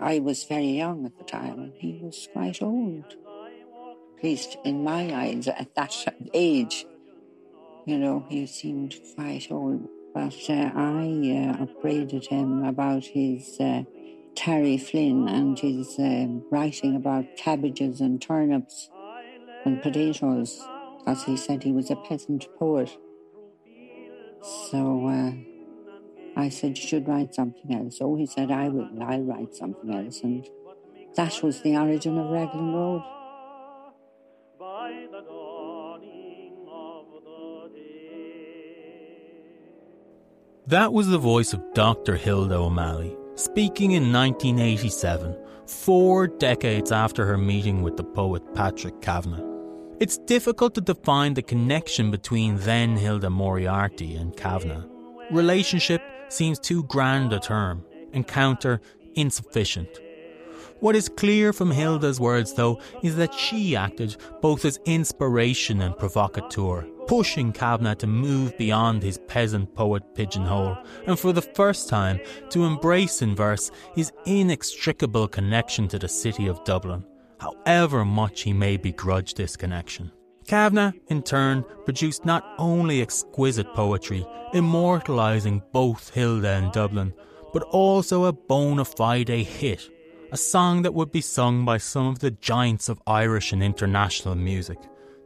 I was very young at the time, and he was quite old. At least in my eyes, at that age, you know, he seemed quite old. But uh, I uh, upbraided him about his uh, Tarry Flynn and his uh, writing about cabbages and turnips and potatoes, because he said he was a peasant poet. So uh, I said, You should write something else. Oh, he said, I will, I'll write something else. And that was the origin of Raglan Road. That was the voice of Dr. Hilda O'Malley, speaking in 1987, four decades after her meeting with the poet Patrick Kavanagh. It's difficult to define the connection between then Hilda Moriarty and Kavanagh. Relationship seems too grand a term, encounter insufficient. What is clear from Hilda's words, though, is that she acted both as inspiration and provocateur, pushing Kavanagh to move beyond his peasant poet pigeonhole, and for the first time to embrace in verse his inextricable connection to the city of Dublin, however much he may begrudge this connection. Kavanagh, in turn, produced not only exquisite poetry, immortalising both Hilda and Dublin, but also a bona fide hit, a song that would be sung by some of the giants of Irish and international music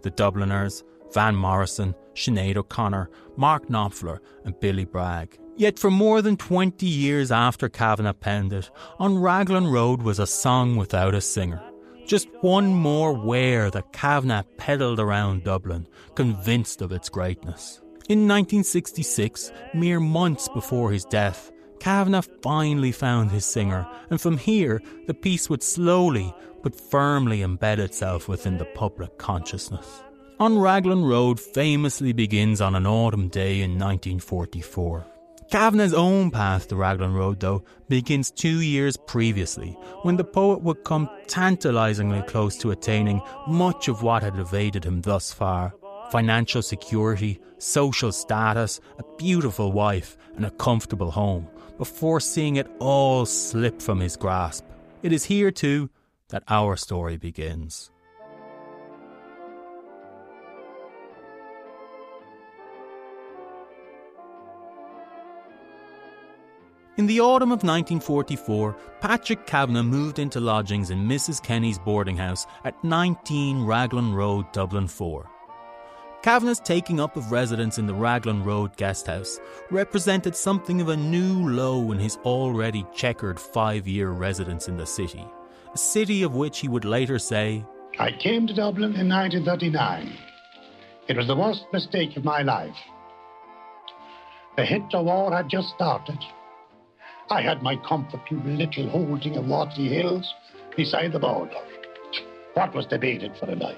the Dubliners, Van Morrison, Sinead O'Connor, Mark Knopfler, and Billy Bragg. Yet for more than 20 years after Kavanagh penned it, On Raglan Road was a song without a singer. Just one more wear that Kavanagh pedalled around Dublin, convinced of its greatness. In 1966, mere months before his death, Kavanagh finally found his singer, and from here, the piece would slowly but firmly embed itself within the public consciousness. On Raglan Road famously begins on an autumn day in 1944. Kavanagh's own path to Raglan Road, though, begins two years previously, when the poet would come tantalisingly close to attaining much of what had evaded him thus far financial security, social status, a beautiful wife, and a comfortable home, before seeing it all slip from his grasp. It is here, too, that our story begins. In the autumn of 1944, Patrick Kavanagh moved into lodgings in Mrs. Kenny's boarding house at 19 Raglan Road, Dublin 4. Kavanagh's taking up of residence in the Raglan Road guest house represented something of a new low in his already checkered five year residence in the city, a city of which he would later say, I came to Dublin in 1939. It was the worst mistake of my life. The Hitler War had just started. I had my comfortable little holding of Watley Hills beside the border. What was debated for a life?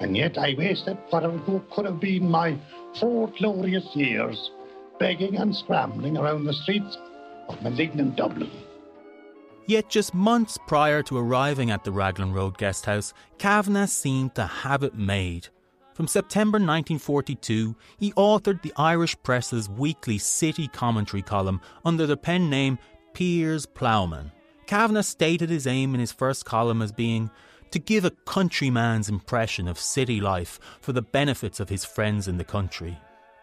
And yet I wasted what could have been my four glorious years begging and scrambling around the streets of malignant Dublin. Yet just months prior to arriving at the Raglan Road guest house, Kavanagh seemed to have it made. From September 1942, he authored the Irish Press's weekly city commentary column under the pen name Piers Plowman. Kavanagh stated his aim in his first column as being to give a countryman's impression of city life for the benefits of his friends in the country.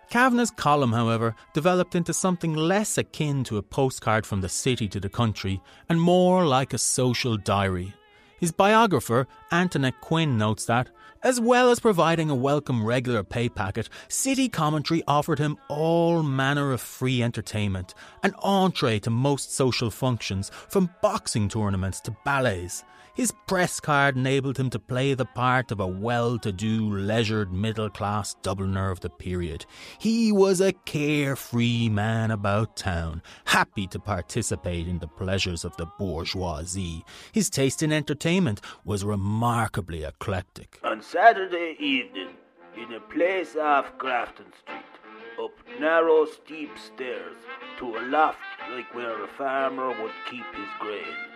Kavanagh's column, however, developed into something less akin to a postcard from the city to the country and more like a social diary. His biographer, Antoinette Quinn, notes that as well as providing a welcome regular pay packet, City Commentary offered him all manner of free entertainment, an entree to most social functions, from boxing tournaments to ballets. His press card enabled him to play the part of a well to do, leisured middle class Dubliner of the period. He was a carefree man about town, happy to participate in the pleasures of the bourgeoisie. His taste in entertainment was remarkably eclectic. On Saturday evening, in a place off Grafton Street, up narrow, steep stairs to a loft like where a farmer would keep his grain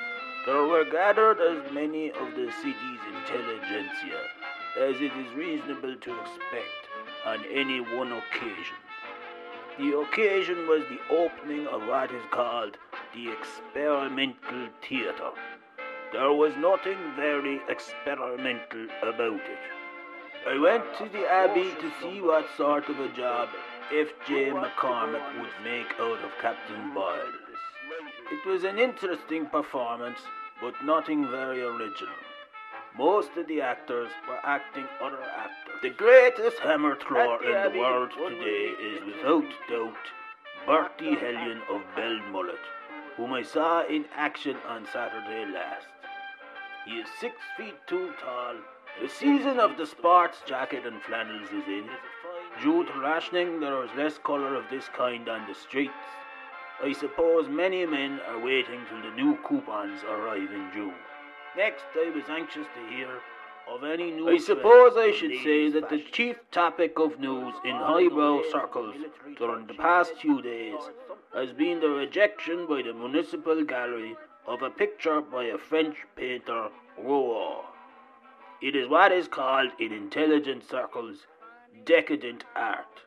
there were gathered as many of the city's intelligentsia as it is reasonable to expect on any one occasion. The occasion was the opening of what is called the experimental theatre. There was nothing very experimental about it. I went to the Abbey to see what sort of a job F.J. McCormick would make out of Captain Boyle. It was an interesting performance, but nothing very original. Most of the actors were acting other actors. The greatest hammer thrower in the world today is without doubt Bertie Hellion of Belmullet, whom I saw in action on Saturday last. He is six feet two tall. The season of the sports jacket and flannels is in. Due to rationing, there is less colour of this kind on the streets. I suppose many men are waiting till the new coupons arrive in June. Next, I was anxious to hear of any news. I suppose I should say that the chief topic of news in highbrow circles during the past few days has been the rejection by the Municipal Gallery of a picture by a French painter, Rouault. It is what is called in intelligent circles decadent art.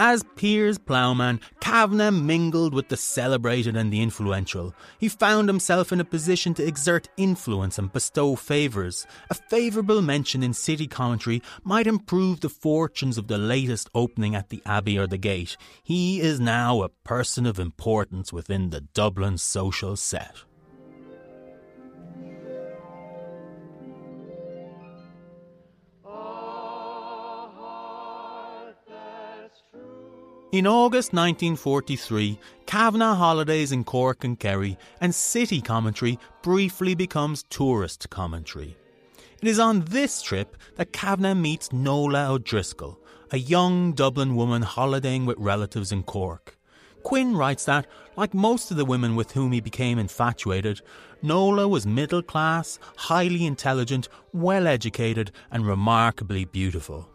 As Piers Plowman, Kavanagh mingled with the celebrated and the influential. He found himself in a position to exert influence and bestow favours. A favourable mention in city commentary might improve the fortunes of the latest opening at the Abbey or the Gate. He is now a person of importance within the Dublin social set. In August 1943, Kavanagh holidays in Cork and Kerry, and city commentary briefly becomes tourist commentary. It is on this trip that Kavanagh meets Nola O'Driscoll, a young Dublin woman holidaying with relatives in Cork. Quinn writes that, like most of the women with whom he became infatuated, Nola was middle class, highly intelligent, well educated, and remarkably beautiful.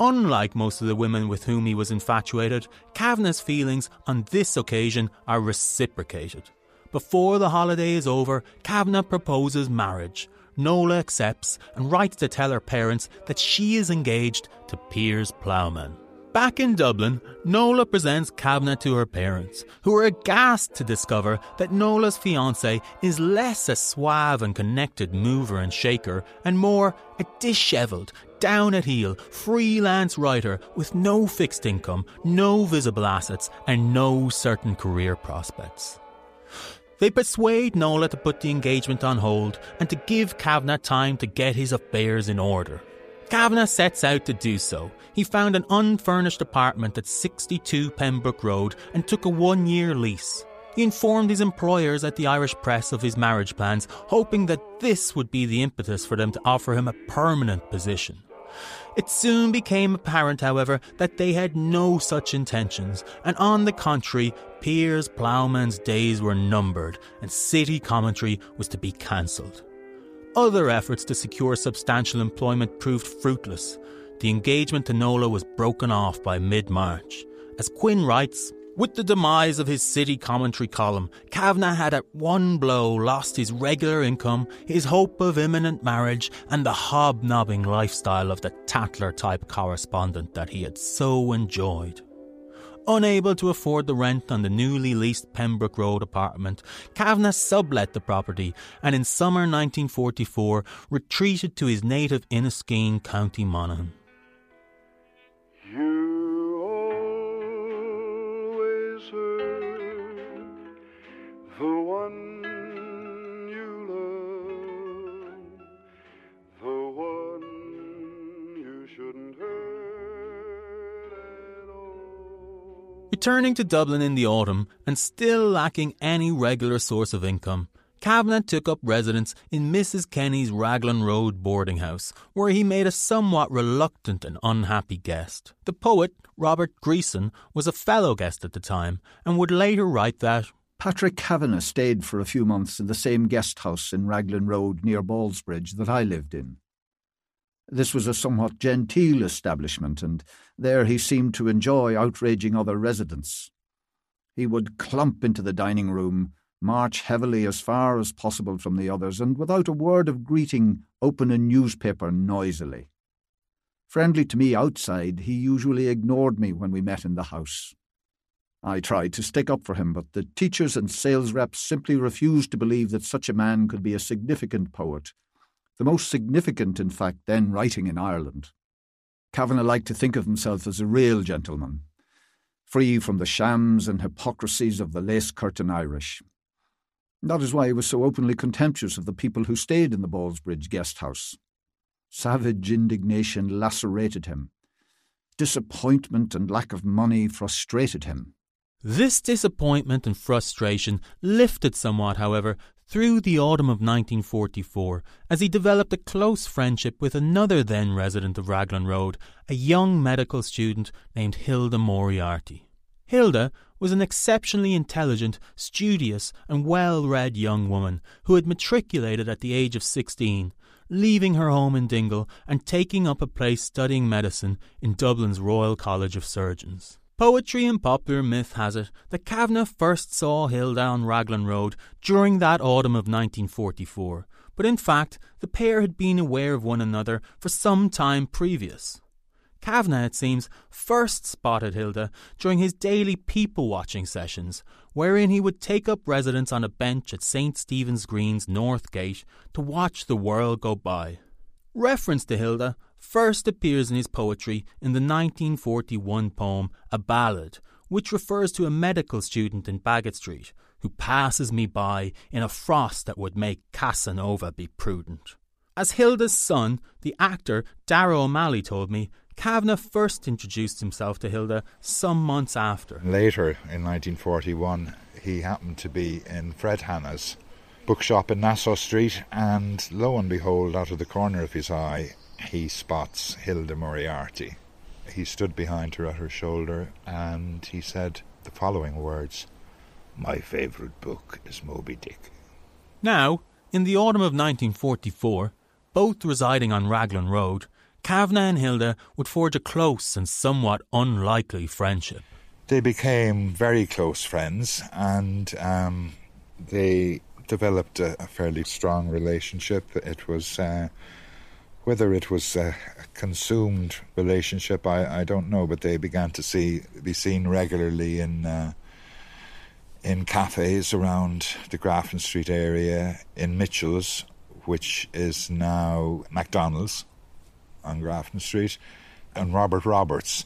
Unlike most of the women with whom he was infatuated, Kavanagh's feelings on this occasion are reciprocated. Before the holiday is over, Kavanagh proposes marriage. Nola accepts and writes to tell her parents that she is engaged to Piers Plowman. Back in Dublin, Nola presents Kavanagh to her parents, who are aghast to discover that Nola's fiance is less a suave and connected mover and shaker and more a dishevelled, down at heel, freelance writer with no fixed income, no visible assets, and no certain career prospects. They persuade Nola to put the engagement on hold and to give Kavanagh time to get his affairs in order. Kavanagh sets out to do so. He found an unfurnished apartment at 62 Pembroke Road and took a one year lease. He informed his employers at the Irish press of his marriage plans, hoping that this would be the impetus for them to offer him a permanent position. It soon became apparent, however, that they had no such intentions, and on the contrary, Piers Plowman's days were numbered, and city commentary was to be cancelled. Other efforts to secure substantial employment proved fruitless. The engagement to Nola was broken off by mid March. As Quinn writes, with the demise of his city commentary column, Kavanagh had at one blow lost his regular income, his hope of imminent marriage, and the hobnobbing lifestyle of the Tatler type correspondent that he had so enjoyed. Unable to afford the rent on the newly leased Pembroke Road apartment, Kavanagh sublet the property and in summer 1944 retreated to his native Inniskeen, County Monaghan. The one you love, the one you shouldn't hurt at all. Returning to Dublin in the autumn and still lacking any regular source of income, Kavanagh took up residence in Mrs. Kenny's Raglan Road boarding house, where he made a somewhat reluctant and unhappy guest. The poet, Robert Greacen, was a fellow guest at the time and would later write that Patrick Kavanagh stayed for a few months in the same guest house in Raglan Road near Ballsbridge that I lived in. This was a somewhat genteel establishment, and there he seemed to enjoy outraging other residents. He would clump into the dining room, march heavily as far as possible from the others, and without a word of greeting, open a newspaper noisily. Friendly to me outside, he usually ignored me when we met in the house. I tried to stick up for him, but the teachers and sales reps simply refused to believe that such a man could be a significant poet, the most significant, in fact, then writing in Ireland. Kavanagh liked to think of himself as a real gentleman, free from the shams and hypocrisies of the lace curtain Irish. That is why he was so openly contemptuous of the people who stayed in the Ballsbridge guest house. Savage indignation lacerated him. Disappointment and lack of money frustrated him. This disappointment and frustration lifted somewhat, however, through the autumn of 1944 as he developed a close friendship with another then resident of Raglan Road, a young medical student named Hilda Moriarty. Hilda was an exceptionally intelligent, studious, and well read young woman who had matriculated at the age of 16 leaving her home in Dingle and taking up a place studying medicine in Dublin's Royal College of Surgeons. Poetry and popular myth has it that Kavanagh first saw Hilda on Raglan Road during that autumn of 1944, but in fact the pair had been aware of one another for some time previous. Kavanagh, it seems, first spotted Hilda during his daily people watching sessions, wherein he would take up residence on a bench at St. Stephen's Green's North Gate to watch the world go by. Reference to Hilda first appears in his poetry in the 1941 poem A Ballad, which refers to a medical student in Baggot Street who passes me by in a frost that would make Casanova be prudent. As Hilda's son, the actor Daragh O'Malley told me, Kavanagh first introduced himself to Hilda some months after. Later, in 1941, he happened to be in Fred Hanna's bookshop in Nassau Street, and lo and behold, out of the corner of his eye, he spots Hilda Moriarty. He stood behind her at her shoulder, and he said the following words My favourite book is Moby Dick. Now, in the autumn of 1944, both residing on Raglan Road, Kavanagh and Hilda would forge a close and somewhat unlikely friendship. They became very close friends and um, they developed a, a, fairly strong relationship. It was, uh, whether it was a consumed relationship, I, I don't know, but they began to see be seen regularly in. Uh, in cafes around the Grafton Street area, in Mitchell's, which is now McDonald's, on Grafton Street, and Robert Roberts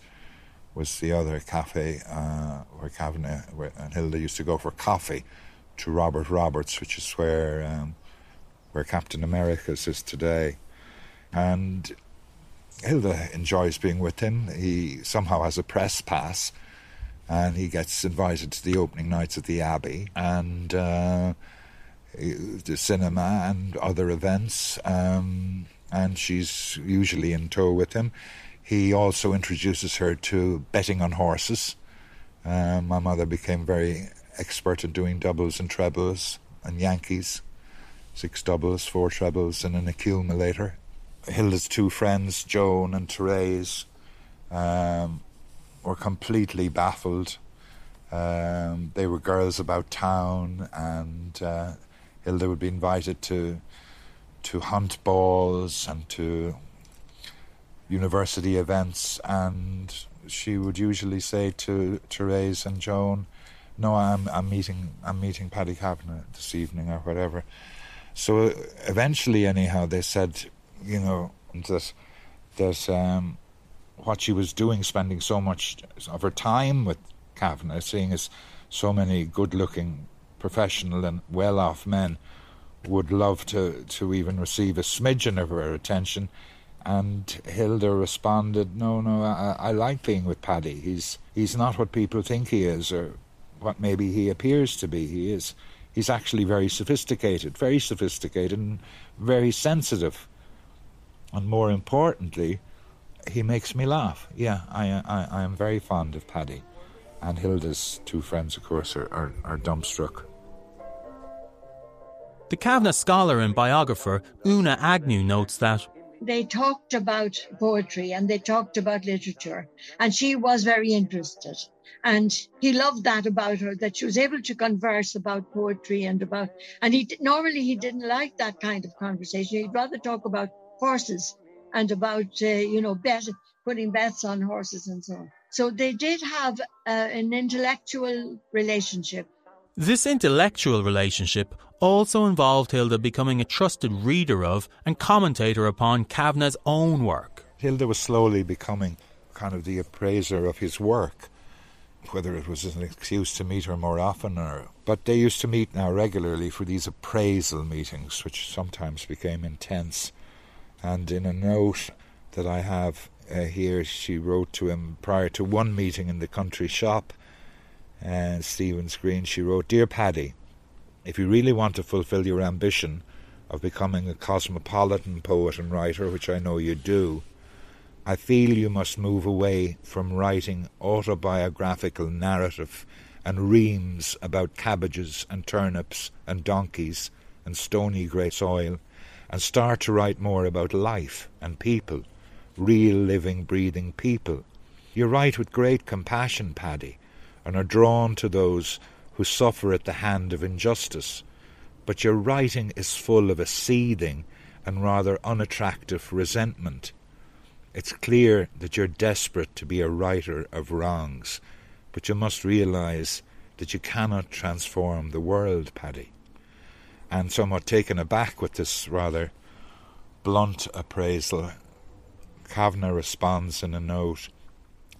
was the other cafe uh, where Kavanagh where, and Hilda used to go for coffee to Robert Roberts, which is where um, where Captain America's is today, and Hilda enjoys being with him. He somehow has a press pass, and he gets invited to the opening nights at the Abbey and uh, the cinema and other events. Um, and she's usually in tow with him. He also introduces her to betting on horses. Uh, my mother became very expert at doing doubles and trebles and Yankees, six doubles, four trebles, and an accumulator. Hilda's two friends, Joan and Therese, um, were completely baffled. Um, they were girls about town, and uh, Hilda would be invited to to hunt balls and to university events, and she would usually say to Therese and Joan, "No, I'm I'm meeting I'm meeting Paddy Kavanagh this evening or whatever." So eventually, anyhow, they said, you know, that that um, what she was doing, spending so much of her time with Kavanagh, seeing as so many good-looking, professional and well-off men would love to, to even receive a smidgen of her attention. And Hilda responded, "No, no, I, I like being with Paddy. He's he's not what people think he is, or what maybe he appears to be. He is. He's actually very sophisticated, very sophisticated, and very sensitive. And more importantly, he makes me laugh. Yeah, I I, I am very fond of Paddy." And Hilda's two friends, of course, are, are, are dumbstruck. The Kavanagh scholar and biographer Una Agnew notes that they talked about poetry and they talked about literature, and she was very interested. And he loved that about her, that she was able to converse about poetry and about, and he normally he didn't like that kind of conversation. He'd rather talk about horses and about, uh, you know, bet, putting bets on horses and so on. So they did have uh, an intellectual relationship. This intellectual relationship also involved Hilda becoming a trusted reader of and commentator upon Kavanagh's own work. Hilda was slowly becoming kind of the appraiser of his work, whether it was an excuse to meet her more often or. But they used to meet now regularly for these appraisal meetings, which sometimes became intense. And in a note that I have uh, here, she wrote to him prior to one meeting in the country shop, and Stephen's Green, she wrote, Dear Paddy, if you really want to fulfill your ambition of becoming a cosmopolitan poet and writer, which I know you do, I feel you must move away from writing autobiographical narrative and reams about cabbages and turnips and donkeys and stony grey soil and start to write more about life and people, real living, breathing people. You write with great compassion, Paddy, and are drawn to those who suffer at the hand of injustice, but your writing is full of a seething and rather unattractive resentment it's clear that you're desperate to be a righter of wrongs, but you must realize that you cannot transform the world, Paddy. And somewhat taken aback with this rather blunt appraisal, Kavanagh responds in a note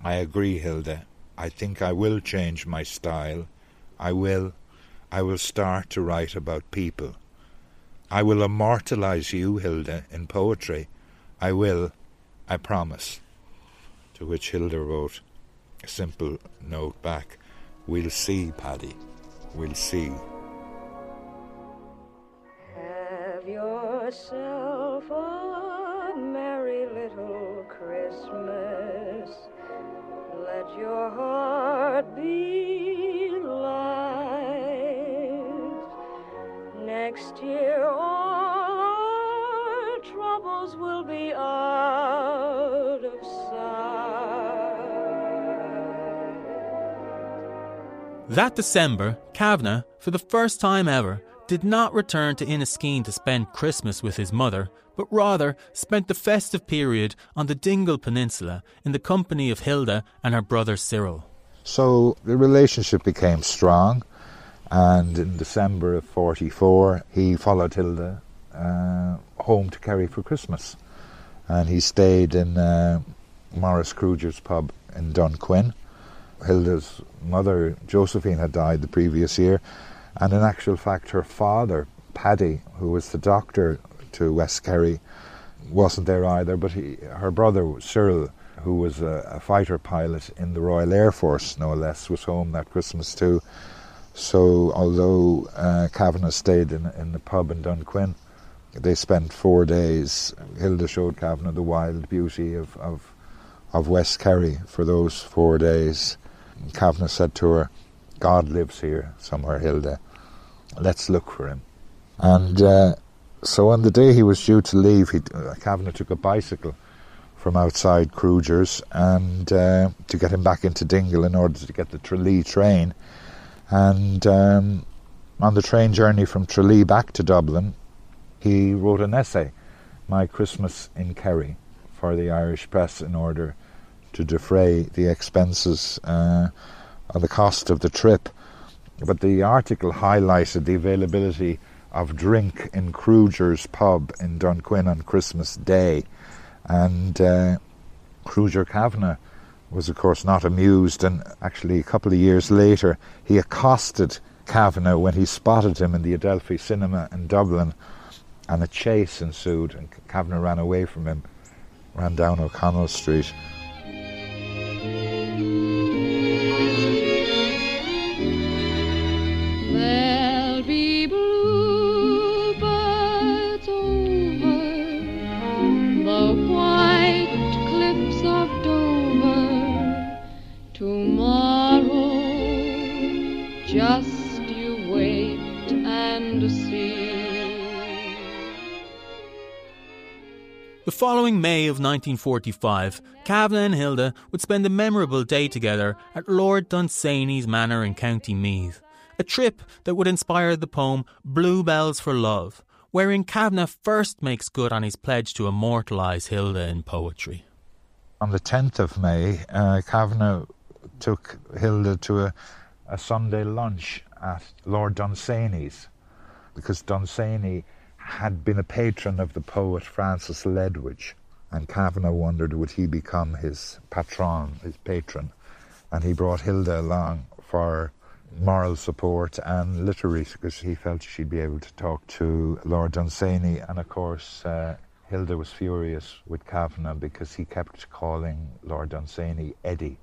I agree, Hilda. I think I will change my style. I will. I will start to write about people. I will immortalize you, Hilda, in poetry. I will. I promise. To which Hilda wrote a simple note back We'll see, Paddy. We'll see. Yourself a merry little Christmas. Let your heart be light. Next year, all our troubles will be out of sight. That December, Kavanagh, for the first time ever, did not return to Inniskeen to spend Christmas with his mother, but rather spent the festive period on the Dingle Peninsula in the company of Hilda and her brother Cyril. So the relationship became strong, and in December of 44, he followed Hilda uh, home to Kerry for Christmas. And he stayed in uh, Morris Kruger's pub in Dunquin. Hilda's mother, Josephine, had died the previous year, and in actual fact, her father, Paddy, who was the doctor to West Kerry, wasn't there either. But he, her brother, Cyril, who was a, a, fighter pilot in the Royal Air Force, no less, was home that Christmas too. So, although uh, Kavanagh stayed in, in the pub in Dunquin, they spent four days. Hilda showed Kavanagh the wild beauty of, of, of West Kerry for those four days. Kavanagh said to her, God lives here somewhere, Hilda. Let's look for him. And uh, so on the day he was due to leave, he, uh, Kavanagh took a bicycle from outside Kruger's and uh, to get him back into Dingle in order to get the Tralee train. And um, on the train journey from Tralee back to Dublin, he wrote an essay, My Christmas in Kerry, for the Irish press in order to defray the expenses uh, and the cost of the trip. But the article highlighted the availability of drink in Kruger's pub in Dunquin on Christmas Day. And uh, Kruger Kavanagh was, of course, not amused. And actually, a couple of years later, he accosted Kavanagh when he spotted him in the Adelphi Cinema in Dublin. And a chase ensued, and Kavanagh ran away from him, ran down O'Connell Street. Just you wait and see. The following May of 1945, Kavanagh and Hilda would spend a memorable day together at Lord Dunsany's manor in County Meath, a trip that would inspire the poem Bluebells for Love, wherein Kavanagh first makes good on his pledge to immortalise Hilda in poetry. On the 10th of May, uh, Kavanagh took Hilda to a, a Sunday lunch at Lord Dunsany's because Dunsany had been a patron of the poet Francis Ledwidge, and Kavanagh wondered would he become his patron, his patron, and he brought Hilda along for moral support and literary because he felt she'd be able to talk to Lord Dunsany, and of course. Uh, Hilda was furious with Kavanagh because he kept calling Lord Dunsany Eddie.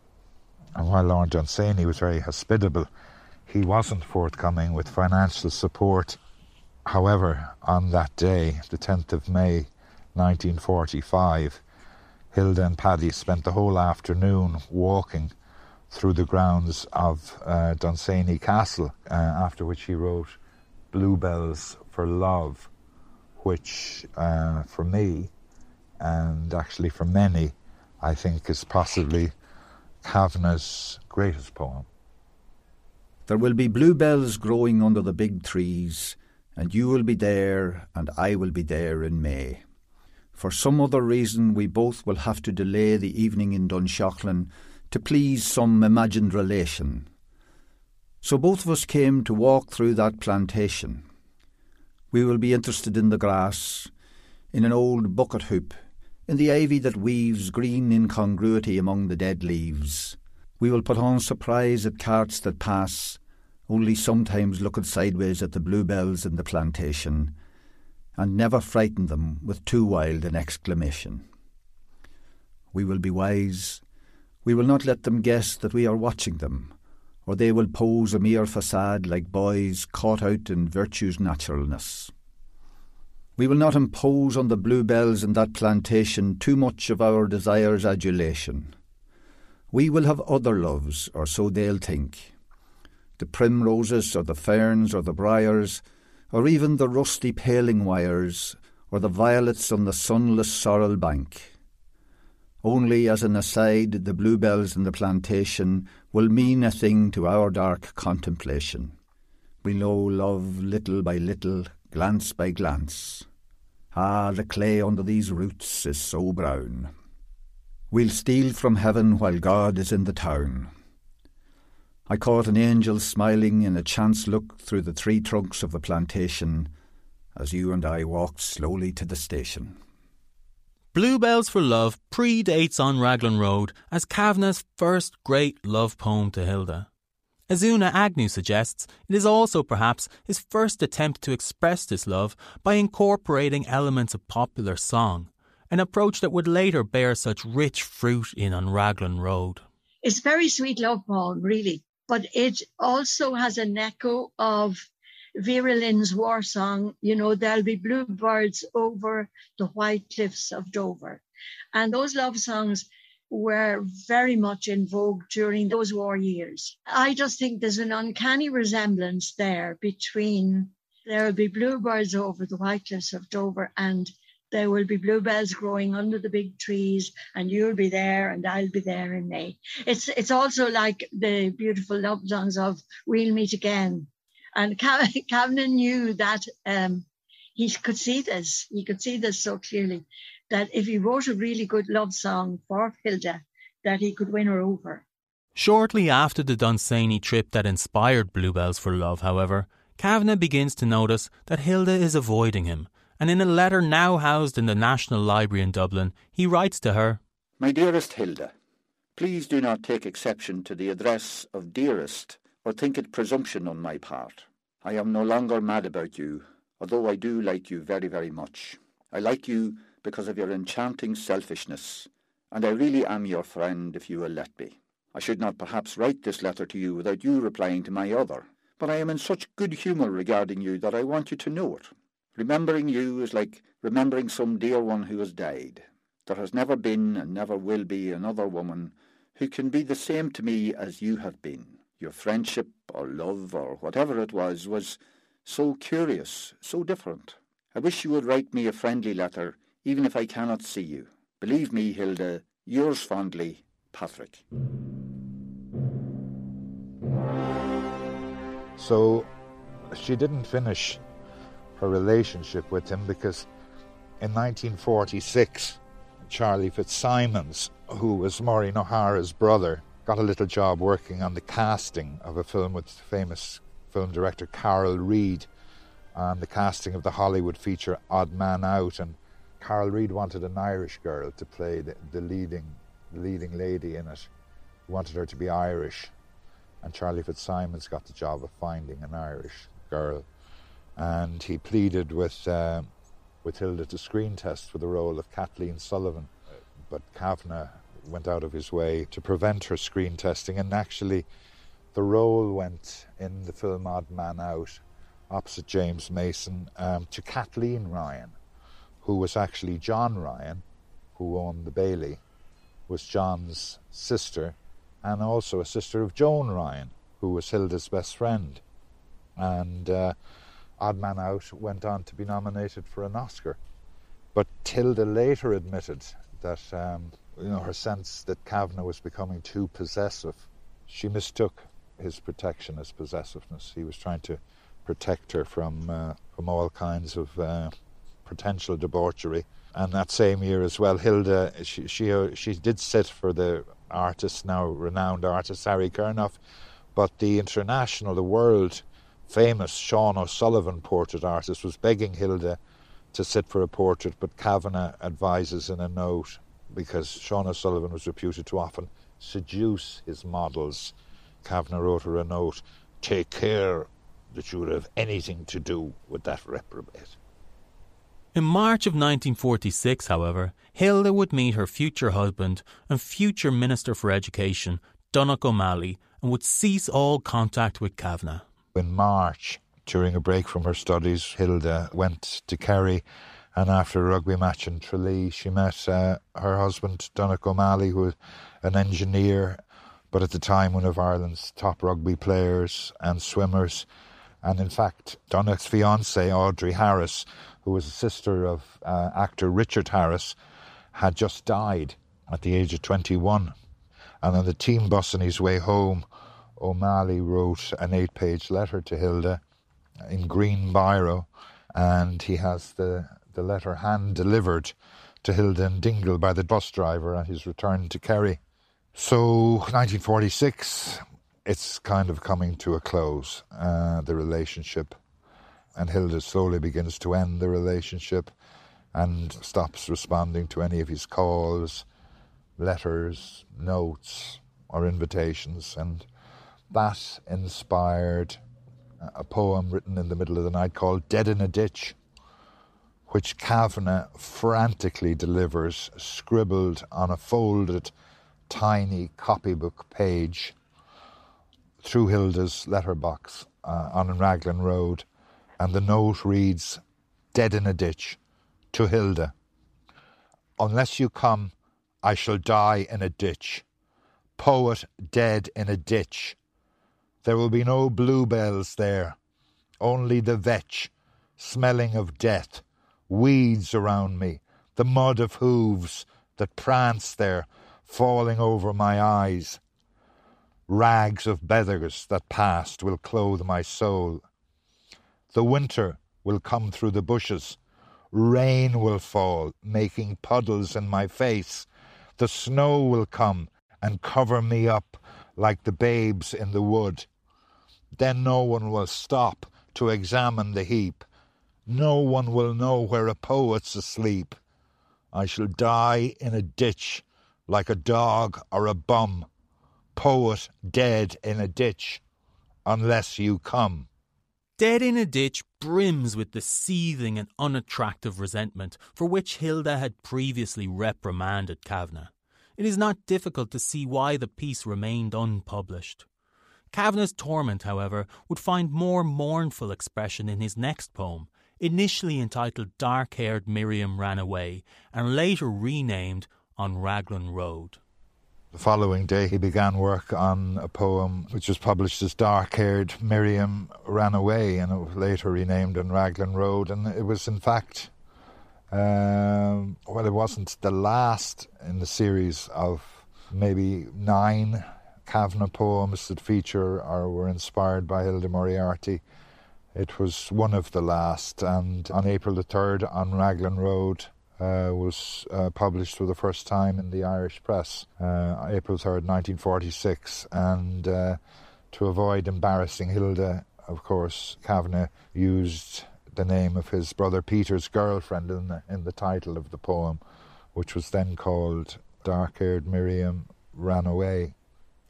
And while Lord Dunsany was very hospitable, he wasn't forthcoming with financial support. However, on that day, the 10th of May 1945, Hilda and Paddy spent the whole afternoon walking through the grounds of uh, Dunsany Castle, uh, after which he wrote Bluebells for Love which uh, for me and actually for many, I think is possibly Kavanagh's greatest poem. There will be bluebells growing under the big trees, and you will be there, and I will be there in May. For some other reason, we both will have to delay the evening in Dunshaughlin to please some imagined relation. So both of us came to walk through that plantation. We will be interested in the grass, in an old bucket hoop, in the ivy that weaves green incongruity among the dead leaves. We will put on surprise at carts that pass, only sometimes looking sideways at the bluebells in the plantation, and never frighten them with too wild an exclamation. We will be wise. We will not let them guess that we are watching them, or they will pose a mere facade like boys caught out in virtue's naturalness. We will not impose on the bluebells in that plantation too much of our desire's adulation. We will have other loves, or so they'll think. The primroses, or the ferns, or the briars, or even the rusty paling wires, or the violets on the sunless sorrel bank. Only as an aside, the bluebells in the plantation will mean a thing to our dark contemplation. We know love little by little, glance by glance. Ah, the clay under these roots is so brown. We'll steal from heaven while God is in the town. I caught an angel smiling in a chance look through the tree trunks of the plantation as you and I walked slowly to the station. Bluebells for Love predates on Raglan Road as Kavanagh's first great love poem to Hilda. As Una Agnew suggests, it is also perhaps his first attempt to express this love by incorporating elements of popular song, an approach that would later bear such rich fruit in On Raglan Road. It's very sweet love poem, really, but it also has an echo of Vera Lynn's war song, you know, there'll be bluebirds over the white cliffs of Dover. And those love songs were very much in vogue during those war years. I just think there's an uncanny resemblance there between there will be bluebirds over the white cliffs of Dover and there will be bluebells growing under the big trees and you'll be there and I'll be there in May. It's it's also like the beautiful love songs of We'll Meet Again and Kavanagh knew that um, he could see this. He could see this so clearly that if he wrote a really good love song for Hilda, that he could win her over. Shortly after the Dunsany trip that inspired Bluebells for Love, however, Kavanagh begins to notice that Hilda is avoiding him, and in a letter now housed in the National Library in Dublin, he writes to her My dearest Hilda, please do not take exception to the address of dearest or think it presumption on my part. I am no longer mad about you, although I do like you very, very much. I like you because of your enchanting selfishness, and I really am your friend if you will let me. I should not perhaps write this letter to you without you replying to my other, but I am in such good humour regarding you that I want you to know it. Remembering you is like remembering some dear one who has died. There has never been and never will be another woman who can be the same to me as you have been. Your friendship or love or whatever it was was so curious, so different. I wish you would write me a friendly letter, even if I cannot see you. Believe me, Hilda, yours fondly, Patrick. So she didn't finish her relationship with him because in 1946, Charlie Fitzsimons who was Maureen O'Hara's brother, got a little job working on the casting of a film with famous film director Carol Reed on the casting of the Hollywood feature Odd Man Out. And Carol Reed wanted an Irish girl to play the, the leading, leading lady in it. He wanted her to be Irish. And Charlie Fitzsimons got the job of finding an Irish girl. And he pleaded with, uh, with Hilda to screen test for the role of Kathleen Sullivan. But Kavanagh went out of his way to prevent her screen testing, and actually, the role went in the film Odd Man Out opposite James Mason um, to Kathleen Ryan, who was actually John Ryan, who owned the Bailey, was John's sister, and also a sister of Joan Ryan, who was Hilda's best friend. And uh, Odd Man Out went on to be nominated for an Oscar. But Hilda later admitted that um, you know her sense that Kavanagh was becoming too possessive. She mistook his protection as possessiveness. He was trying to protect her from uh, from all kinds of uh, potential debauchery. And that same year as well, Hilda she she she did sit for the artist now renowned artist Harry Kernoff, but the international, the world famous Sean O'Sullivan portrait artist was begging Hilda to sit for a portrait, but Kavanagh advises in a note because Sean O'Sullivan was reputed to often seduce his models. Kavanagh wrote her a note: "Take care that you would have anything to do with that reprobate. In March of 1946, however, Hilda would meet her future husband and future Minister for Education, Donogh O'Malley, and would cease all contact with Kavanagh. In March, during a break from her studies, Hilda went to Kerry, and after a rugby match in Tralee, she met uh, her husband, Donogh O'Malley, who was an engineer, but at the time one of Ireland's top rugby players and swimmers. And in fact, Donogh's fiancée, Audrey Harris, who was a sister of uh, actor Richard Harris, had just died at the age of 21. And on the team bus on his way home, O'Malley wrote an eight page letter to Hilda in green biro, and he has the, the letter hand delivered to Hilda and Dingle by the bus driver on his return to Kerry. So, 1946, it's kind of coming to a close, uh, the relationship. And Hilda slowly begins to end the relationship and stops responding to any of his calls, letters, notes, or invitations. And that inspired a poem written in the middle of the night called Dead in a Ditch, which Kavanagh frantically delivers, scribbled on a folded, tiny copybook page through Hilda's letterbox uh, on Raglan Road, and the note reads, Dead in a ditch, to Hilda. Unless you come, I shall die in a ditch. Poet dead in a ditch. There will be no bluebells there, only the vetch, smelling of death, weeds around me, the mud of hooves that prance there, falling over my eyes, Rags of beggars that passed will clothe my soul. The winter will come through the bushes. Rain will fall, making puddles in my face. The snow will come and cover me up like the babes in the wood. Then no one will stop to examine the heap. No one will know where a poet's asleep. I shall die in a ditch like a dog or a bum poet dead in a ditch unless you come. Dead in a Ditch brims with the seething and unattractive resentment for which Hilda had previously reprimanded Kavanagh. It is not difficult to see why the piece remained unpublished. Kavanagh's torment, however, would find more mournful expression in his next poem, initially entitled Dark Haired Miriam Ran Away and later renamed On Raglan Road. The following day, he began work on a poem which was published as Dark Haired Miriam Ran Away, and it was later renamed on Raglan Road. And it was, in fact, um, well, it wasn't the last in the series of maybe nine Kavanagh poems that feature or were inspired by Hilda Moriarty. It was one of the last, and on April the 3rd on Raglan Road, uh, was uh, published for the first time in the Irish press, uh, April 3rd, 1946. And uh, to avoid embarrassing Hilda, of course, Kavanagh used the name of his brother Peter's girlfriend in the, in the title of the poem, which was then called Dark Haired Miriam Ran Away.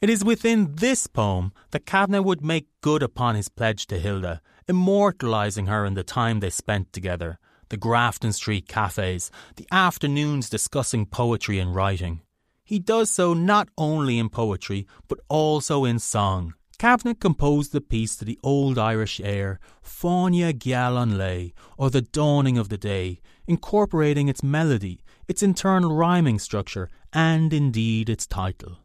It is within this poem that Kavanagh would make good upon his pledge to Hilda, immortalising her in the time they spent together the Grafton Street cafes, the afternoons discussing poetry and writing. He does so not only in poetry, but also in song. Kavanagh composed the piece to the old Irish air, Fáinne Geal an Lae, or The Dawning of the Day, incorporating its melody, its internal rhyming structure, and indeed its title.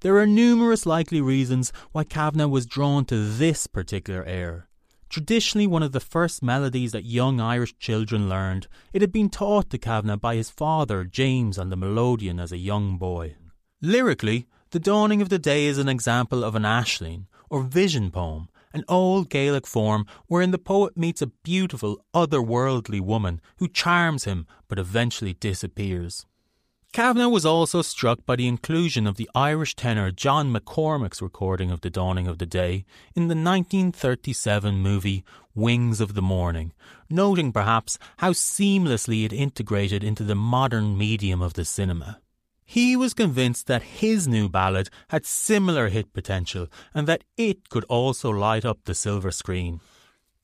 There are numerous likely reasons why Kavanagh was drawn to this particular air. Traditionally one of the first melodies that young Irish children learned, it had been taught to Kavanagh by his father, James, on the melodeon as a young boy. Lyrically, The Dawning of the Day is an example of an Aisling, or vision poem, an old Gaelic form wherein the poet meets a beautiful, otherworldly woman who charms him but eventually disappears. Kavanagh was also struck by the inclusion of the Irish tenor John McCormack's recording of The Dawning of the Day in the 1937 movie Wings of the Morning, noting perhaps how seamlessly it integrated into the modern medium of the cinema. He was convinced that his new ballad had similar hit potential and that it could also light up the silver screen.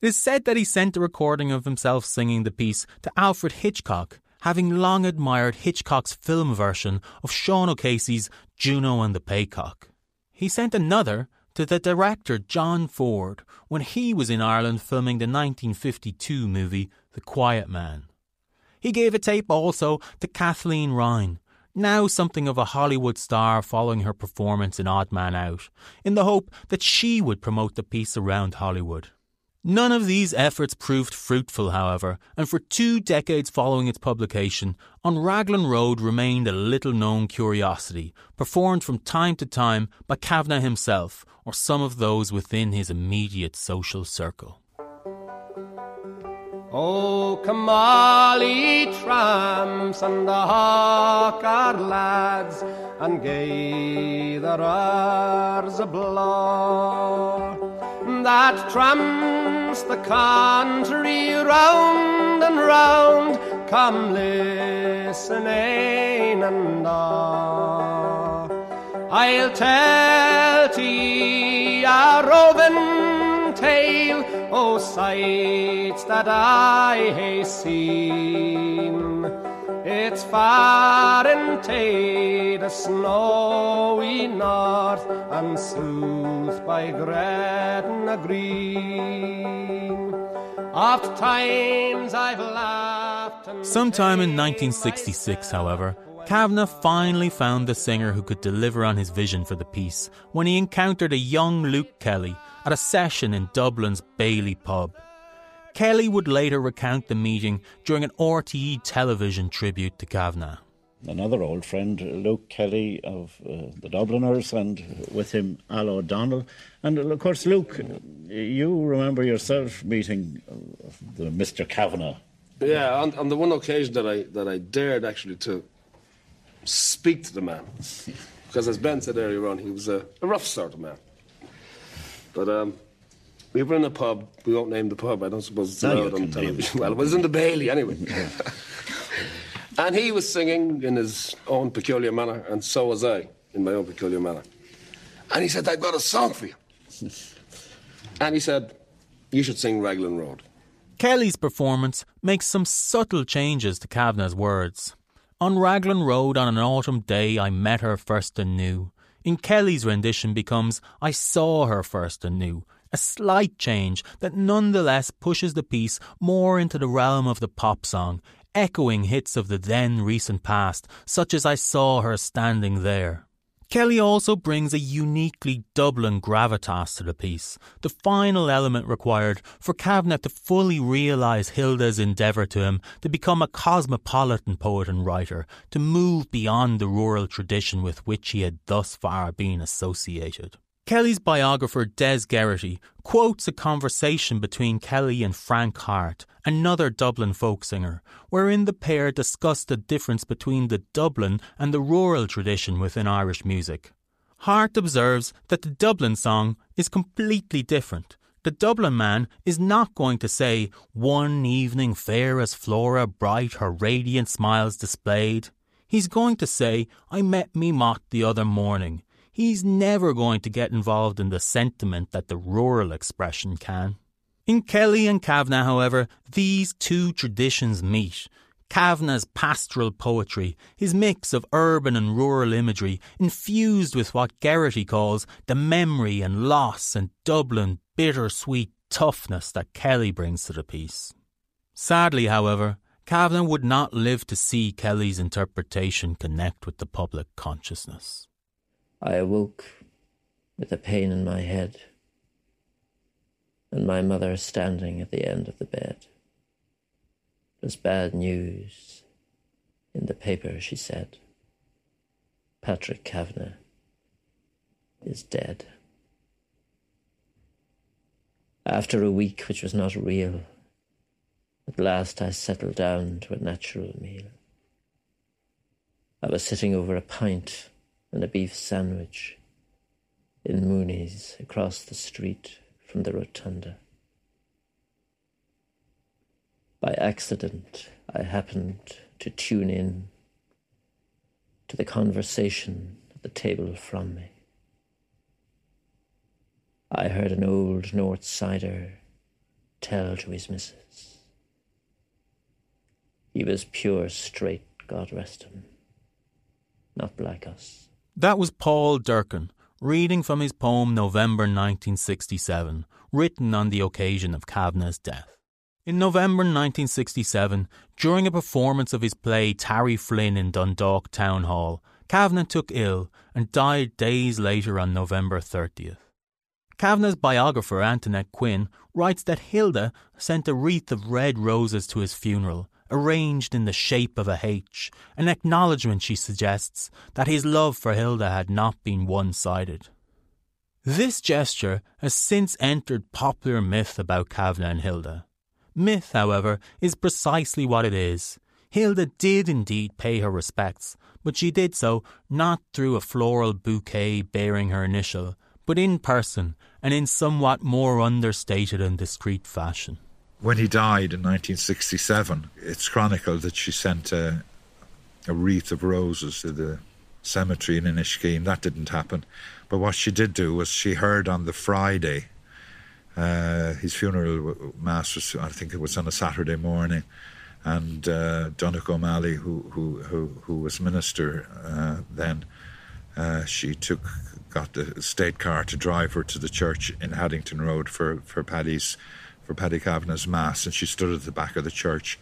It is said that he sent a recording of himself singing the piece to Alfred Hitchcock, having long admired Hitchcock's film version of Sean O'Casey's Juno and the Paycock. He sent another to the director John Ford when he was in Ireland filming the 1952 movie The Quiet Man. He gave a tape also to Kathleen Ryan, now something of a Hollywood star following her performance in Odd Man Out, in the hope that she would promote the piece around Hollywood. None of these efforts proved fruitful, however, and for two decades following its publication, On Raglan Road remained a little known curiosity, performed from time to time by Kavanagh himself or some of those within his immediate social circle. Oh, ye tramps and the hawker lads, and gay the rars a blow that tramps the country round and round. Come listen, and. I'll tell thee a roving tale, o sights that I hae seen. It's far into the snowy north and soothed by Gretna Green. Oft times I've laughed. Sometime in 1966, however, Kavanagh finally found the singer who could deliver on his vision for the piece when he encountered a young Luke Kelly at a session in Dublin's Bailey pub. Kelly would later recount the meeting during an RTE television tribute to Kavanagh. Another old friend, Luke Kelly of uh, the Dubliners, and with him Al O'Donnell. And of course, Luke, you remember yourself meeting uh, the Mr. Kavanagh. Yeah, on, on the one occasion that I that I dared actually to speak to the man, because as Ben said earlier on, he was a, a rough sort of man. But um, we were in a pub. We won't name the pub. I don't suppose it's No, allowed on television. Well, it was in the Bailey anyway. and he was singing in his own peculiar manner, and so was I in my own peculiar manner. And he said, "I've got a song for you." and he said, "You should sing Raglan Road." Kelly's performance makes some subtle changes to Kavanagh's words. On Raglan Road on an autumn day, I met her first anew. In Kelly's rendition becomes I saw her first anew, a slight change that nonetheless pushes the piece more into the realm of the pop song, echoing hits of the then recent past, such as I saw her standing there. Kelly also brings a uniquely Dublin gravitas to the piece, the final element required for Kavanagh to fully realise Hilda's endeavour to him to become a cosmopolitan poet and writer, to move beyond the rural tradition with which he had thus far been associated. Kelly's biographer Des Geraghty quotes a conversation between Kelly and Frank Hart, another Dublin folk singer, wherein the pair discussed the difference between the Dublin and the rural tradition within Irish music. Hart observes that the Dublin song is completely different. The Dublin man is not going to say, One evening fair as Flora, bright her radiant smiles displayed. He's going to say, I met me Mott the other morning. He's never going to get involved in the sentiment that the rural expression can. In Kelly and Kavanagh, however, these two traditions meet, Kavanagh's pastoral poetry, his mix of urban and rural imagery, infused with what Geraghty calls the memory and loss and Dublin bitter-sweet toughness that Kelly brings to the piece. Sadly, however, Kavanagh would not live to see Kelly's interpretation connect with the public consciousness. I awoke with a pain in my head, and my mother standing at the end of the bed. There's bad news in the paper, she said. Patrick Kavanagh is dead. After a week which was not real, at last I settled down to a natural meal. I was sitting over a pint and a beef sandwich in Mooney's across the street from the rotunda. By accident, I happened to tune in to the conversation at the table from me. I heard an old North Sider tell to his missus. He was pure straight, God rest him, not like us. That was Paul Durcan reading from his poem November 1967, written on the occasion of Kavanagh's death. In November 1967, during a performance of his play Tarry Flynn in Dundalk Town Hall, Kavanagh took ill and died days later on November 30th. Kavanagh's biographer Antoinette Quinn writes that Hilda sent a wreath of red roses to his funeral, arranged in the shape of a H, an acknowledgement, she suggests, that his love for Hilda had not been one sided. This gesture has since entered popular myth about Kavanagh and Hilda. Myth, however, is precisely what it is. Hilda did indeed pay her respects, but she did so not through a floral bouquet bearing her initial, but in person and in somewhat more understated and discreet fashion. When he died in 1967, it's chronicled that she sent a, a wreath of roses to the cemetery in Inniskeen. That didn't happen. But what she did do was she heard on the Friday uh, his funeral mass was, I think it was on a Saturday morning, and uh, Donnacha O'Malley, who who who, who was minister uh, then, uh, she took got the state car to drive her to the church in Haddington Road for for Paddy's for Paddy Kavanagh's mass, and she stood at the back of the church,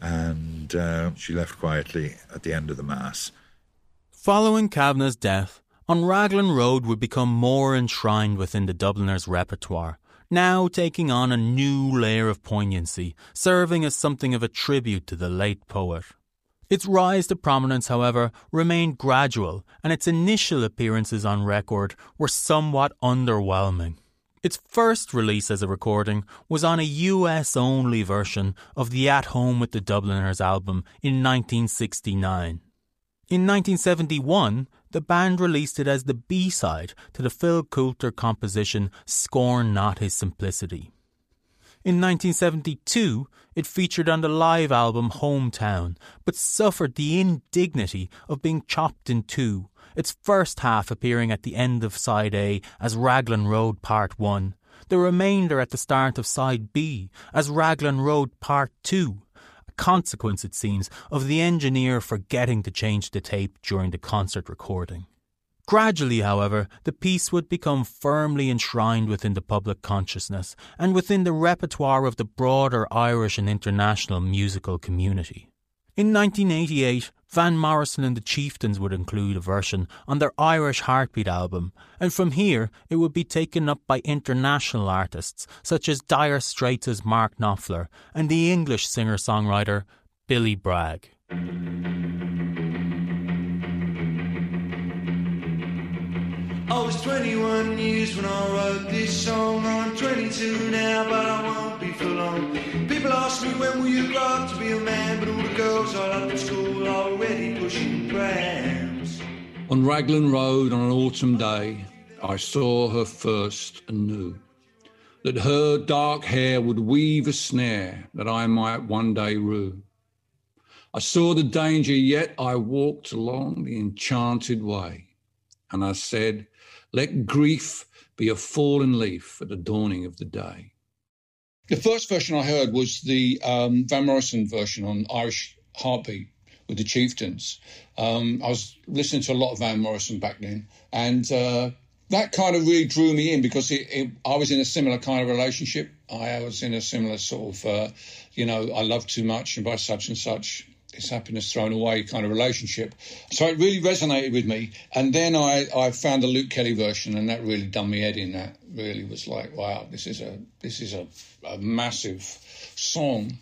and uh, she left quietly at the end of the mass. Following Kavanagh's death, on Raglan Road would become more enshrined within the Dubliners' repertoire now taking on a new layer of poignancy, serving as something of a tribute to the late poet. Its rise to prominence, however, remained gradual, and its initial appearances on record were somewhat underwhelming. Its first release as a recording was on a US only version of the At Home with the Dubliners album in 1969. In 1971, the band released it as the B side to the Phil Coulter composition Scorn Not His Simplicity. In 1972, it featured on the live album Hometown, but suffered the indignity of being chopped in two, its first half appearing at the end of side A as Raglan Road Part 1, the remainder at the start of side B as Raglan Road Part 2, a consequence, it seems, of the engineer forgetting to change the tape during the concert recording. Gradually, however, the piece would become firmly enshrined within the public consciousness and within the repertoire of the broader Irish and international musical community. In 1988, Van Morrison and the Chieftains would include a version on their Irish Heartbeat album, and from here it would be taken up by international artists such as Dire Straits' Mark Knopfler and the English singer songwriter Billy Bragg. I was 21 years when I wrote this song. I'm 22 now, but I won't be for long. People ask me when will you grow up to be a man, but all the girls I loved at school already pushing prams. On Raglan Road on an autumn day, I saw her first and knew that her dark hair would weave a snare that I might one day rue. I saw the danger, yet I walked along the enchanted way, and I said, let grief be a fallen leaf at the dawning of the day. The first version I heard was the um, Van Morrison version on Irish Heartbeat with the Chieftains. Um, I was listening to a lot of Van Morrison back then, and uh, that kind of really drew me in because it, it, I was in a similar kind of relationship. I was in a similar sort of, uh, you know, I love too much and by such and such his happiness thrown away kind of relationship. So it really resonated with me. And then I, I found the Luke Kelly version, and that really done me head in. That really was like, wow, this is a this is a, a massive song.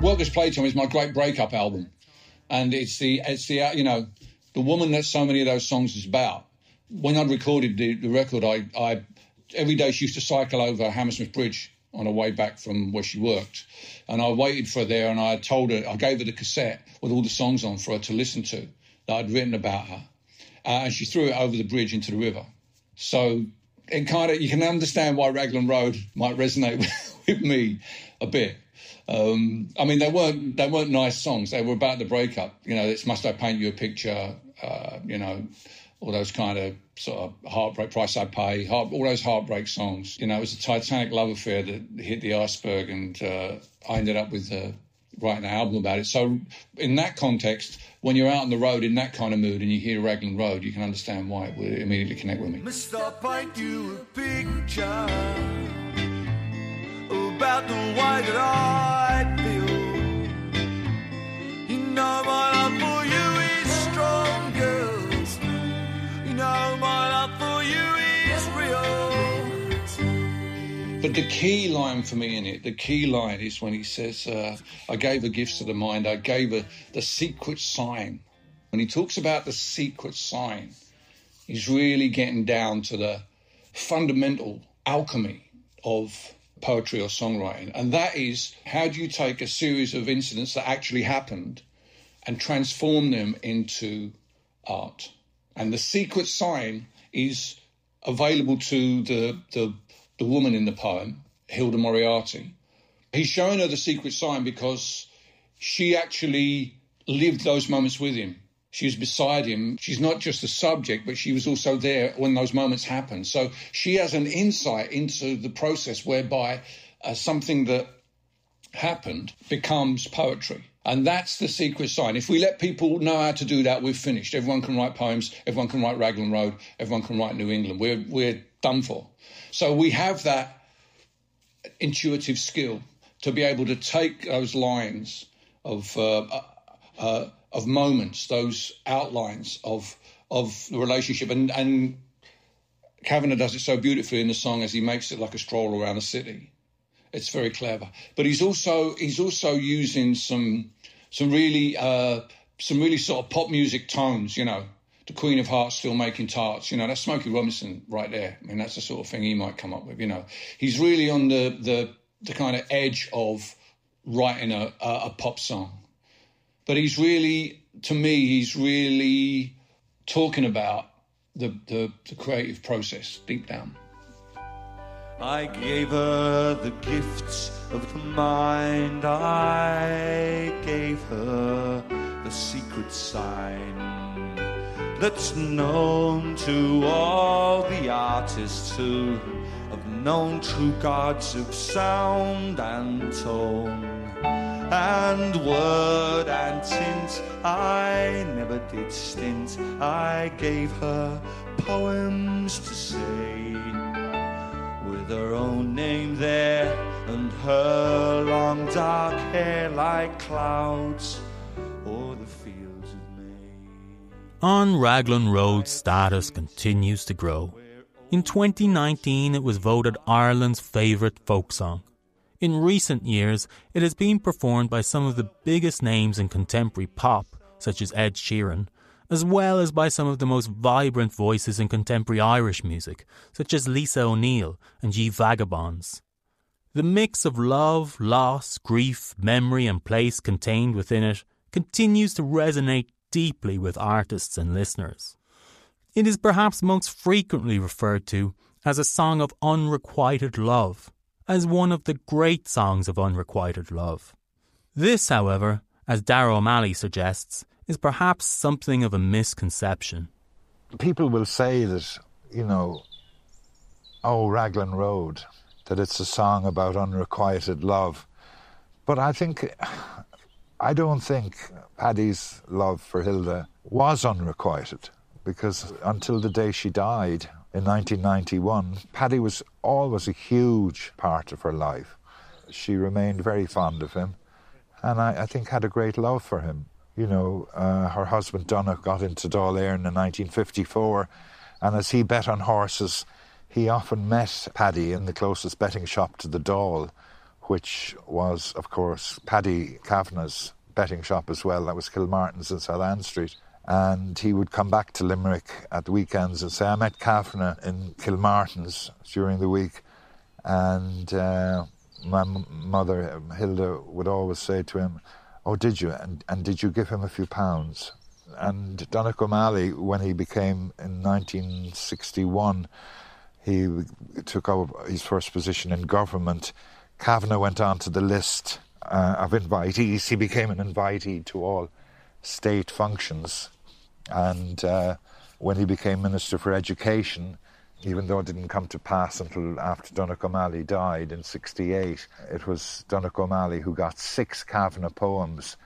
Workers Playtime is my great breakup album, and it's the it's the you know the woman that so many of those songs is about when I'd recorded the, the record, I, I every day she used to cycle over Hammersmith Bridge on her way back from where she worked, and I waited for her there, and I told her I gave her the cassette with all the songs on for her to listen to that I'd written about her, uh, and she threw it over the bridge into the river. So it kind of you can understand why Raglan Road might resonate with, with me a bit. Um, I mean, they weren't they weren't nice songs. They were about the breakup. You know, it's must I paint you a picture? Uh, you know, all those kind of sort of heartbreak price I pay, heart, all those heartbreak songs. You know, it was a Titanic love affair that hit the iceberg, and uh, I ended up with uh, writing an album about it. So, in that context, when you're out on the road in that kind of mood and you hear Raglan Road, you can understand why it would immediately connect with me. Mr. Paint you a picture about the But the key line for me in it, the key line is when he says, uh, I gave her gifts to the mind, I gave her the secret sign. When he talks about the secret sign, he's really getting down to the fundamental alchemy of poetry or songwriting. And that is how do you take a series of incidents that actually happened and transform them into art? And the secret sign is available to the, the, the woman in the poem, Hilda Moriarty. He's showing her the secret sign because she actually lived those moments with him. She was beside him. She's not just the subject, but she was also there when those moments happened. So she has an insight into the process whereby uh, something that happened becomes poetry. And that's the secret sign. If we let people know how to do that, we're finished. Everyone can write poems. Everyone can write Raglan Road. Everyone can write New England. We're, we're done for. So we have that intuitive skill to be able to take those lines of uh, uh, of moments, those outlines of of the relationship, and and Kavanagh does it so beautifully in the song as he makes it like a stroll around the city. It's very clever, but he's also he's also using some some really uh, some really sort of pop music tones, you know. The Queen of Hearts still making tarts, you know. That's Smokey Robinson right there. I mean, that's the sort of thing he might come up with, you know. He's really on the the the kind of edge of writing a, a, a pop song but he's really, to me, he's really talking about the, the, the creative process deep down. I gave her the gifts of the mind. I gave her the secret sign that's known to all the artists who have known true gods of sound and tone and word and tint. I never did stint. I gave her poems to say with her own name there and her long dark hair like clouds On Raglan Road, status continues to grow. In 2019, it was voted Ireland's favourite folk song. In recent years, it has been performed by some of the biggest names in contemporary pop, such as Ed Sheeran, as well as by some of the most vibrant voices in contemporary Irish music, such as Lisa O'Neill and Ye Vagabonds. The mix of love, loss, grief, memory, and place contained within it continues to resonate deeply with artists and listeners. It is perhaps most frequently referred to as a song of unrequited love, as one of the great songs of unrequited love. This, however, as Daragh O'Malley suggests, is perhaps something of a misconception. People will say that, you know, oh, Raglan Road, that it's a song about unrequited love. But I think, I don't think Paddy's love for Hilda was unrequited because until the day she died in 1991, Paddy was always a huge part of her life. She remained very fond of him and I, I think had a great love for him. You know, uh, her husband Donogh got into Dáil Éireann in 1954 and as he bet on horses, he often met Paddy in the closest betting shop to the Dáil, which was, of course, Paddy Kavanagh's betting shop as well. That was Kilmartin's in South Anne Street. And he would come back to Limerick at the weekends and say, I met Kavanagh in Kilmartin's during the week. And uh, my m- mother, Hilda, would always say to him, Oh, did you? And, and did you give him a few pounds? And Donogh O'Malley, when he became in 1961, he took over his first position in government. Kavanagh went on to the list uh, of invitees. He became an invitee to all state functions. And uh, when he became Minister for Education, even though it didn't come to pass until after Donogh O'Malley died in 68, it was Donogh O'Malley who got six Kavanagh poems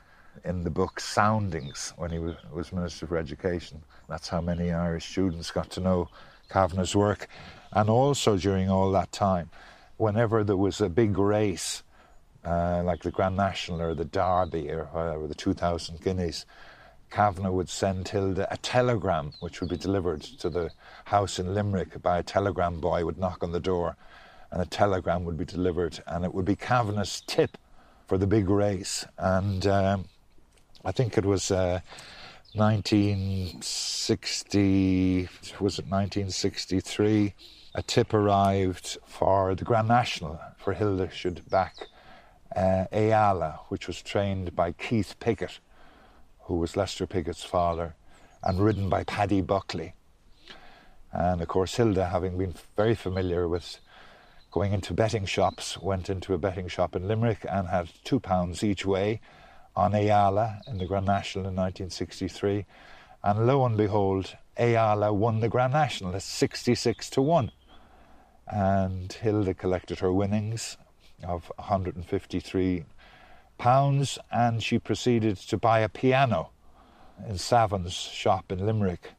in the book Soundings when he was, was Minister for Education. That's how many Irish students got to know Kavanagh's work. And also during all that time, whenever there was a big race, uh, like the Grand National or the Derby or whatever, the 2,000 guineas, Kavanagh would send Hilda a telegram, which would be delivered to the house in Limerick by a telegram boy would knock on the door, and a telegram would be delivered, and it would be Kavanagh's tip for the big race. And um, I think it was uh, 1960, was it 1963? A tip arrived for the Grand National for Hilda should back uh, Ayala, which was trained by Keith Piggott, who was Lester Piggott's father, and ridden by Paddy Buckley. And of course, Hilda, having been very familiar with going into betting shops, went into a betting shop in Limerick and had two pounds each way on Ayala in the Grand National in 1963. And lo and behold, Ayala won the Grand National at 66 to 1. And Hilda collected her winnings of 153 pounds and she proceeded to buy a piano in Savin's shop in Limerick.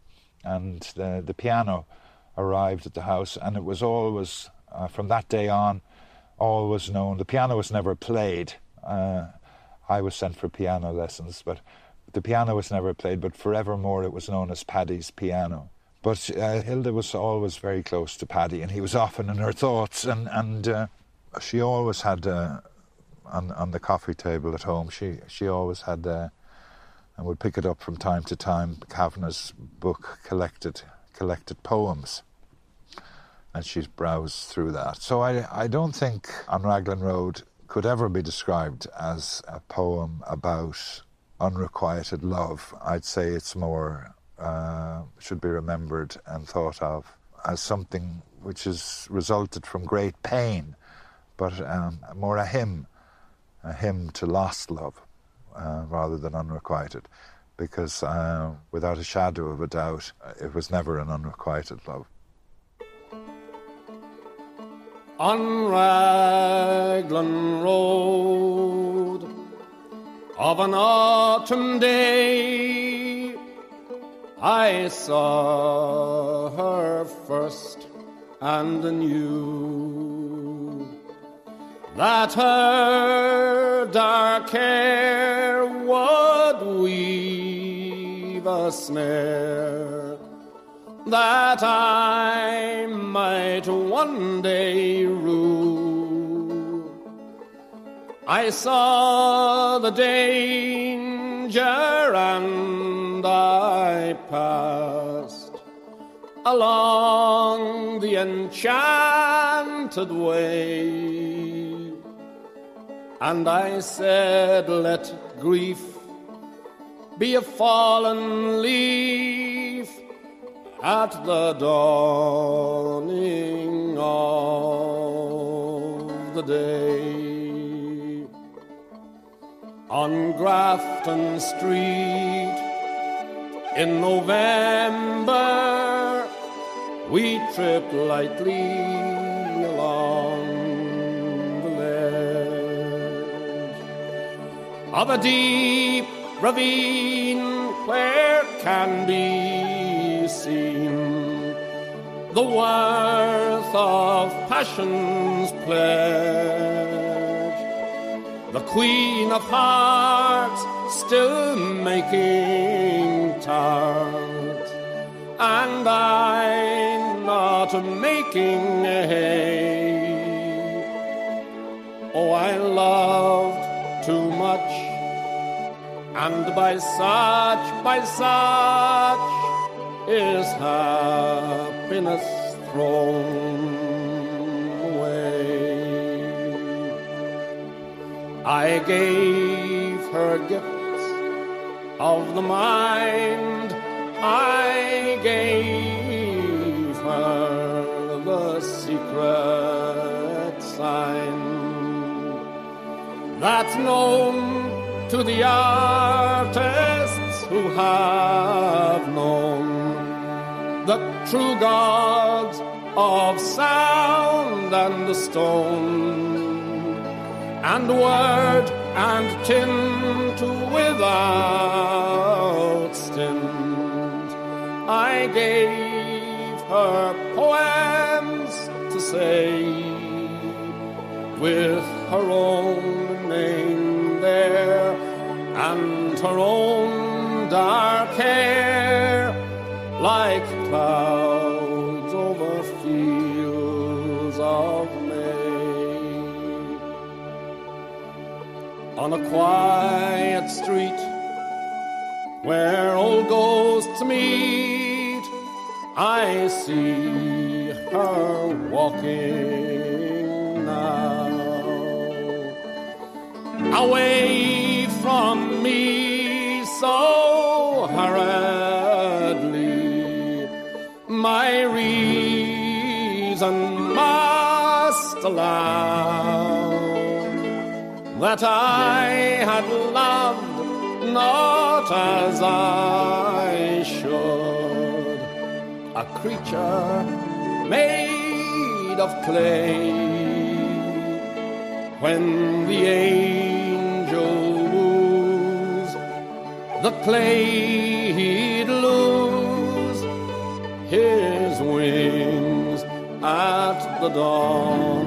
And the, the piano arrived at the house, and it was always, uh, from that day on, always known. The piano was never played. Uh, I was sent for piano lessons, but the piano was never played, but forevermore it was known as Paddy's piano. But uh, Hilda was always very close to Paddy, and he was often in her thoughts, and, and uh, she always had, uh, on, on the coffee table at home, she, she always had, uh, and would pick it up from time to time, Kavanagh's book, collected, collected poems. And she'd browsed through that. So I, I don't think On Raglan Road could ever be described as a poem about unrequited love. I'd say it's more, uh, should be remembered and thought of as something which has resulted from great pain, but um, more a hymn, a hymn to lost love uh, rather than unrequited. Because uh, without a shadow of a doubt, it was never an unrequited love. On Raglan Road of an autumn day, I saw her first and knew that her dark hair would weave a snare that I might one day rue. I saw the danger and I passed along the enchanted way. And I said, Let grief be a fallen leaf at the dawning of the day. On Grafton Street in November, we tripped lightly along the ledge of a deep ravine where can be seen the worth of passion's pledge. The Queen of Hearts still making tart, and I'm not making hay. Oh, I loved too much. And by such, by such is happiness thrown I gave her gifts of the mind, I gave her the secret sign that's known to the artists who have known the true gods of sound and the stone and word and tint without stint. I gave her poems to say with her own name there and her own dark hair like clouds On a quiet street where old ghosts meet, I see her walking now away from me so hurriedly. My reason must allow that I had loved not as I should, a creature made of clay. When the angel woos, the clay he'd lose his wings at the dawn